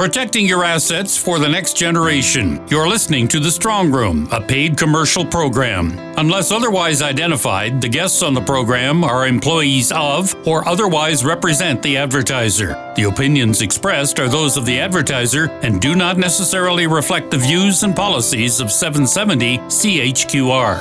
protecting your assets for the next generation. You're listening to The Strong Room, a paid commercial program. Unless otherwise identified, the guests on the program are employees of or otherwise represent the advertiser. The opinions expressed are those of the advertiser and do not necessarily reflect the views and policies of 770 CHQR.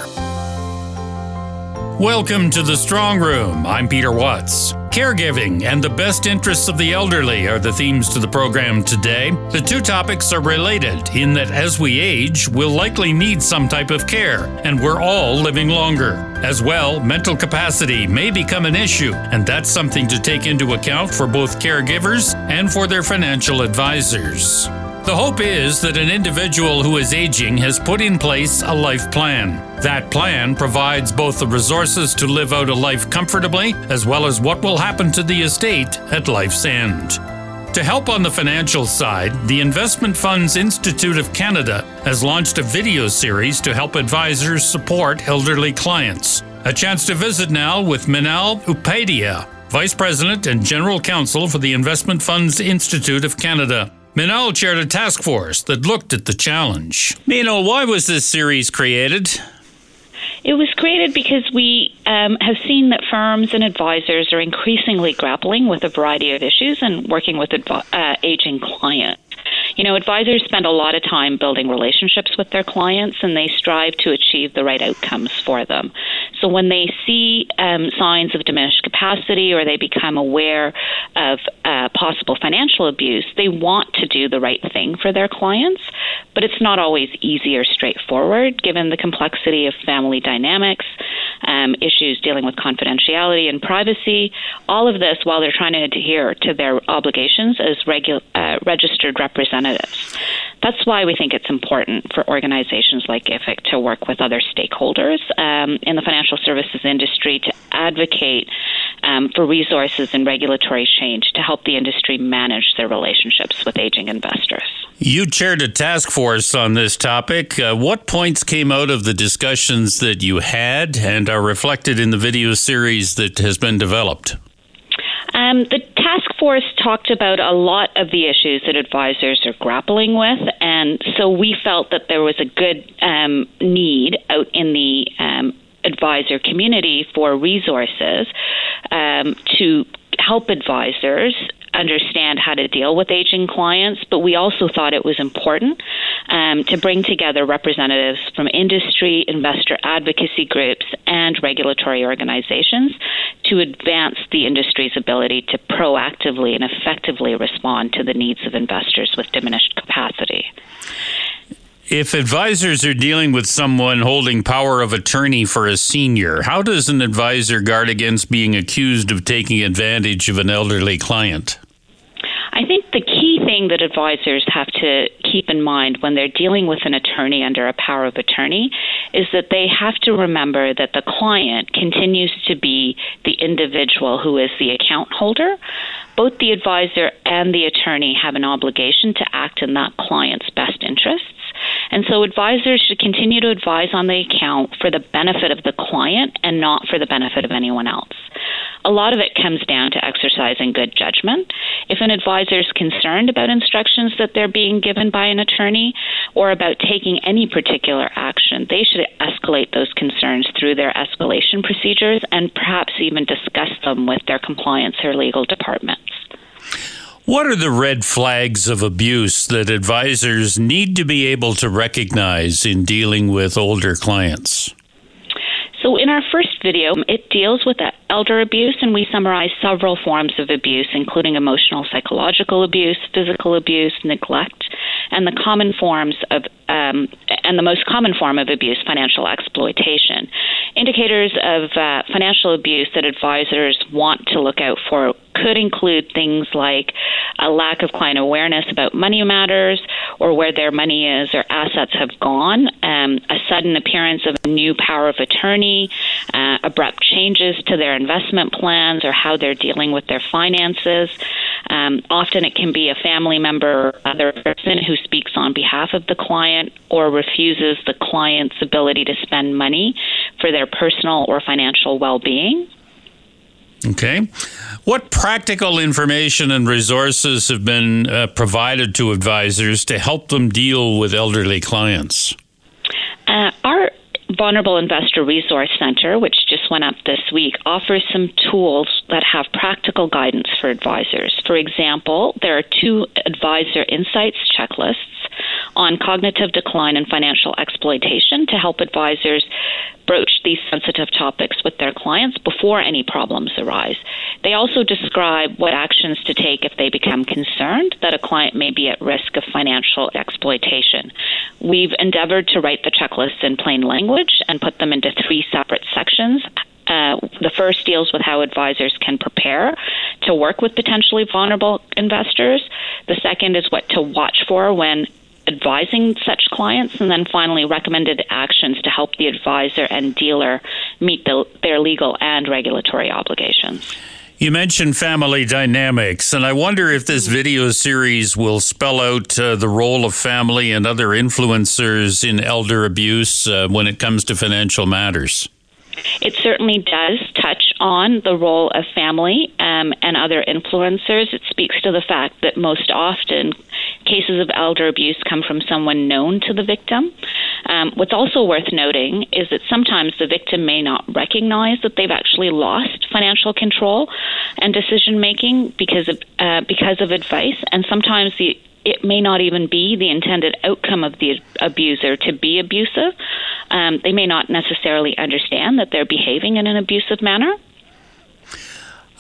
Welcome to the Strong Room. I'm Peter Watts. Caregiving and the best interests of the elderly are the themes to the program today. The two topics are related in that as we age, we'll likely need some type of care, and we're all living longer. As well, mental capacity may become an issue, and that's something to take into account for both caregivers and for their financial advisors. The hope is that an individual who is aging has put in place a life plan. That plan provides both the resources to live out a life comfortably as well as what will happen to the estate at life's end. To help on the financial side, the Investment Funds Institute of Canada has launched a video series to help advisors support elderly clients. A chance to visit now with Minal Upadhyaya, Vice President and General Counsel for the Investment Funds Institute of Canada. Minal chaired a task force that looked at the challenge. Minal, why was this series created? It was created because we um, have seen that firms and advisors are increasingly grappling with a variety of issues and working with adv- uh, aging clients. You know, advisors spend a lot of time building relationships with their clients and they strive to achieve the right outcomes for them. So when they see um, signs of diminished capacity or they become aware of uh, possible financial abuse, they want to do the right thing for their clients, but it's not always easy or straightforward given the complexity of family dynamics, um, issues dealing with confidentiality and privacy, all of this while they're trying to adhere to their obligations as regu- uh, registered representatives. That's why we think it's important for organizations like IFIC to work with other stakeholders um, in the financial services industry to advocate um, for resources and regulatory change to help the industry manage their relationships with aging investors. You chaired a task force on this topic. Uh, what points came out of the discussions that you had and are reflected in the video series that has been developed? Um, the force talked about a lot of the issues that advisors are grappling with, and so we felt that there was a good um, need out in the um, advisor community for resources um, to help advisors understand how to deal with aging clients, but we also thought it was important um, to bring together representatives from industry, investor advocacy groups, and regulatory organizations to advance the industry's ability to proactively and effectively respond to the needs of investors with diminished capacity. If advisors are dealing with someone holding power of attorney for a senior, how does an advisor guard against being accused of taking advantage of an elderly client? I think the key thing that advisors have to keep in mind when they're dealing with an attorney under a power of attorney is that they have to remember that the client continues to be the individual who is the account holder. Both the advisor and the attorney have an obligation to act in that client's best interests. And so advisors should continue to advise on the account for the benefit of the client and not for the benefit of anyone else. A lot of it comes down to exercising good judgment. If an advisor is concerned about instructions that they're being given by an attorney or about taking any particular action, they should escalate those concerns through their escalation procedures and perhaps even discuss them with their compliance or legal departments. What are the red flags of abuse that advisors need to be able to recognize in dealing with older clients? So, in our first video, it deals with elder abuse, and we summarize several forms of abuse, including emotional, psychological abuse, physical abuse, neglect, and the common forms of um, and the most common form of abuse, financial exploitation. Indicators of uh, financial abuse that advisors want to look out for could include things like a lack of client awareness about money matters or where their money is or assets have gone, um, a sudden appearance of a new power of attorney, uh, abrupt changes to their investment plans or how they're dealing with their finances. Um, often it can be a family member or other person who speaks on behalf of the client or refuses the client's ability to spend money for their personal or financial well being. Okay. What practical information and resources have been uh, provided to advisors to help them deal with elderly clients? Uh, our Vulnerable Investor Resource Center, which just went up this week, offers some tools that have practical guidance for advisors. For example, there are two advisor insights checklists on cognitive decline and financial exploitation to help advisors broach these sensitive topics with their clients before any problems arise. They also describe what actions to take if they become concerned that a client may be at risk of financial exploitation. We've endeavored to write the checklists in plain language and put them into three separate sections uh, the first deals with how advisors can prepare to work with potentially vulnerable investors. The second is what to watch for when advising such clients, and then finally recommended actions to help the advisor and dealer meet the, their legal and regulatory obligations. You mentioned family dynamics, and I wonder if this video series will spell out uh, the role of family and other influencers in elder abuse uh, when it comes to financial matters. It certainly does touch on the role of family um, and other influencers. It speaks to the fact that most often cases of elder abuse come from someone known to the victim. Um, what's also worth noting is that sometimes the victim may not recognize that they've actually lost financial control and decision making because of uh, because of advice, and sometimes the it may not even be the intended outcome of the abuser to be abusive. Um, they may not necessarily understand that they're behaving in an abusive manner.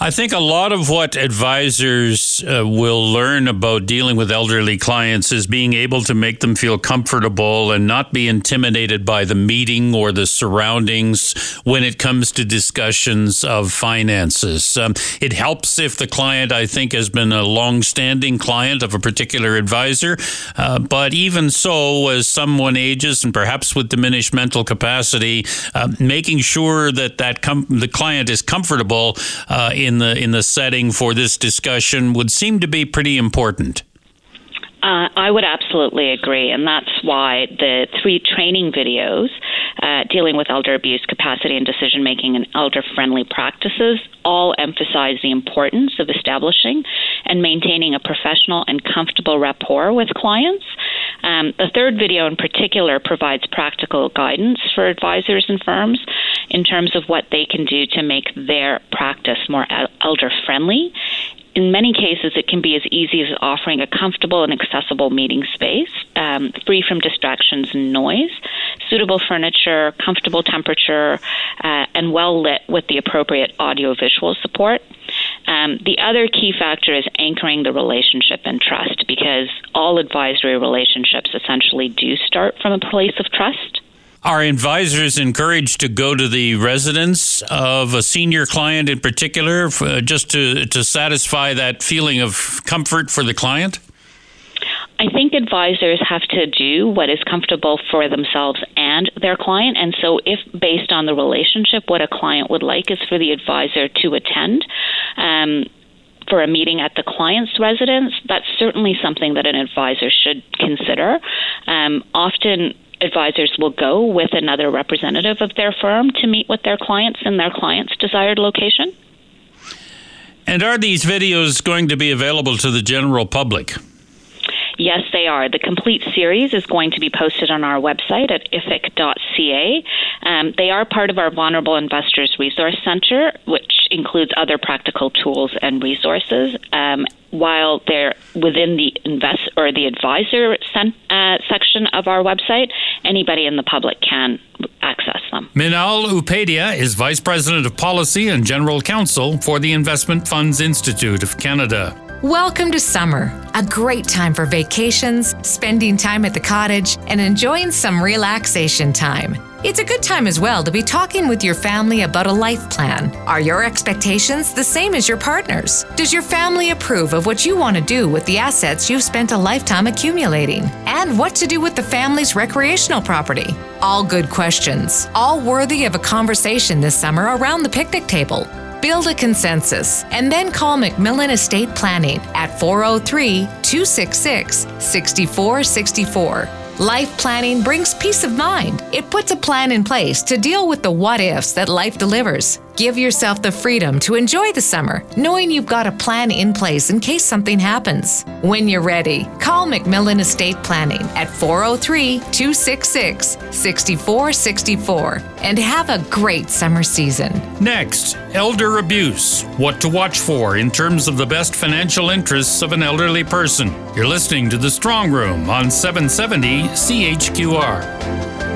I think a lot of what advisors uh, will learn about dealing with elderly clients is being able to make them feel comfortable and not be intimidated by the meeting or the surroundings when it comes to discussions of finances. Um, it helps if the client, I think, has been a long-standing client of a particular advisor. Uh, but even so, as someone ages and perhaps with diminished mental capacity, uh, making sure that that com- the client is comfortable uh, in in the in the setting for this discussion would seem to be pretty important. Uh, I would absolutely agree, and that's why the three training videos uh, dealing with elder abuse, capacity and decision making, and elder friendly practices all emphasize the importance of establishing and maintaining a professional and comfortable rapport with clients. Um, the third video, in particular, provides practical guidance for advisors and firms in terms of what they can do to make their practice more elder friendly in many cases, it can be as easy as offering a comfortable and accessible meeting space, um, free from distractions and noise, suitable furniture, comfortable temperature, uh, and well lit with the appropriate audio visual support. Um, the other key factor is anchoring the relationship and trust because all advisory relationships essentially do start from a place of trust. Are advisors encouraged to go to the residence of a senior client in particular, uh, just to, to satisfy that feeling of comfort for the client? Think advisors have to do what is comfortable for themselves and their client. And so, if based on the relationship, what a client would like is for the advisor to attend. Um, for a meeting at the client's residence, that's certainly something that an advisor should consider. Um, often, advisors will go with another representative of their firm to meet with their clients in their client's desired location. And are these videos going to be available to the general public? Yes, they are. The complete series is going to be posted on our website at ific.ca. Um, they are part of our Vulnerable Investors Resource Center, which includes other practical tools and resources. Um, while they're within the invest or the advisor uh, section of our website, anybody in the public can access them. Minal Upadhyaya is Vice President of Policy and General Counsel for the Investment Funds Institute of Canada. Welcome to summer, a great time for vacations, spending time at the cottage, and enjoying some relaxation time. It's a good time as well to be talking with your family about a life plan. Are your expectations the same as your partner's? Does your family approve of what you want to do with the assets you've spent a lifetime accumulating? And what to do with the family's recreational property? All good questions, all worthy of a conversation this summer around the picnic table. Build a consensus and then call McMillan Estate Planning at 403 266 6464. Life planning brings peace of mind. It puts a plan in place to deal with the what ifs that life delivers. Give yourself the freedom to enjoy the summer, knowing you've got a plan in place in case something happens. When you're ready, call McMillan Estate Planning at 403 266 6464 and have a great summer season. Next, elder abuse. What to watch for in terms of the best financial interests of an elderly person. You're listening to The Strong Room on 770 CHQR.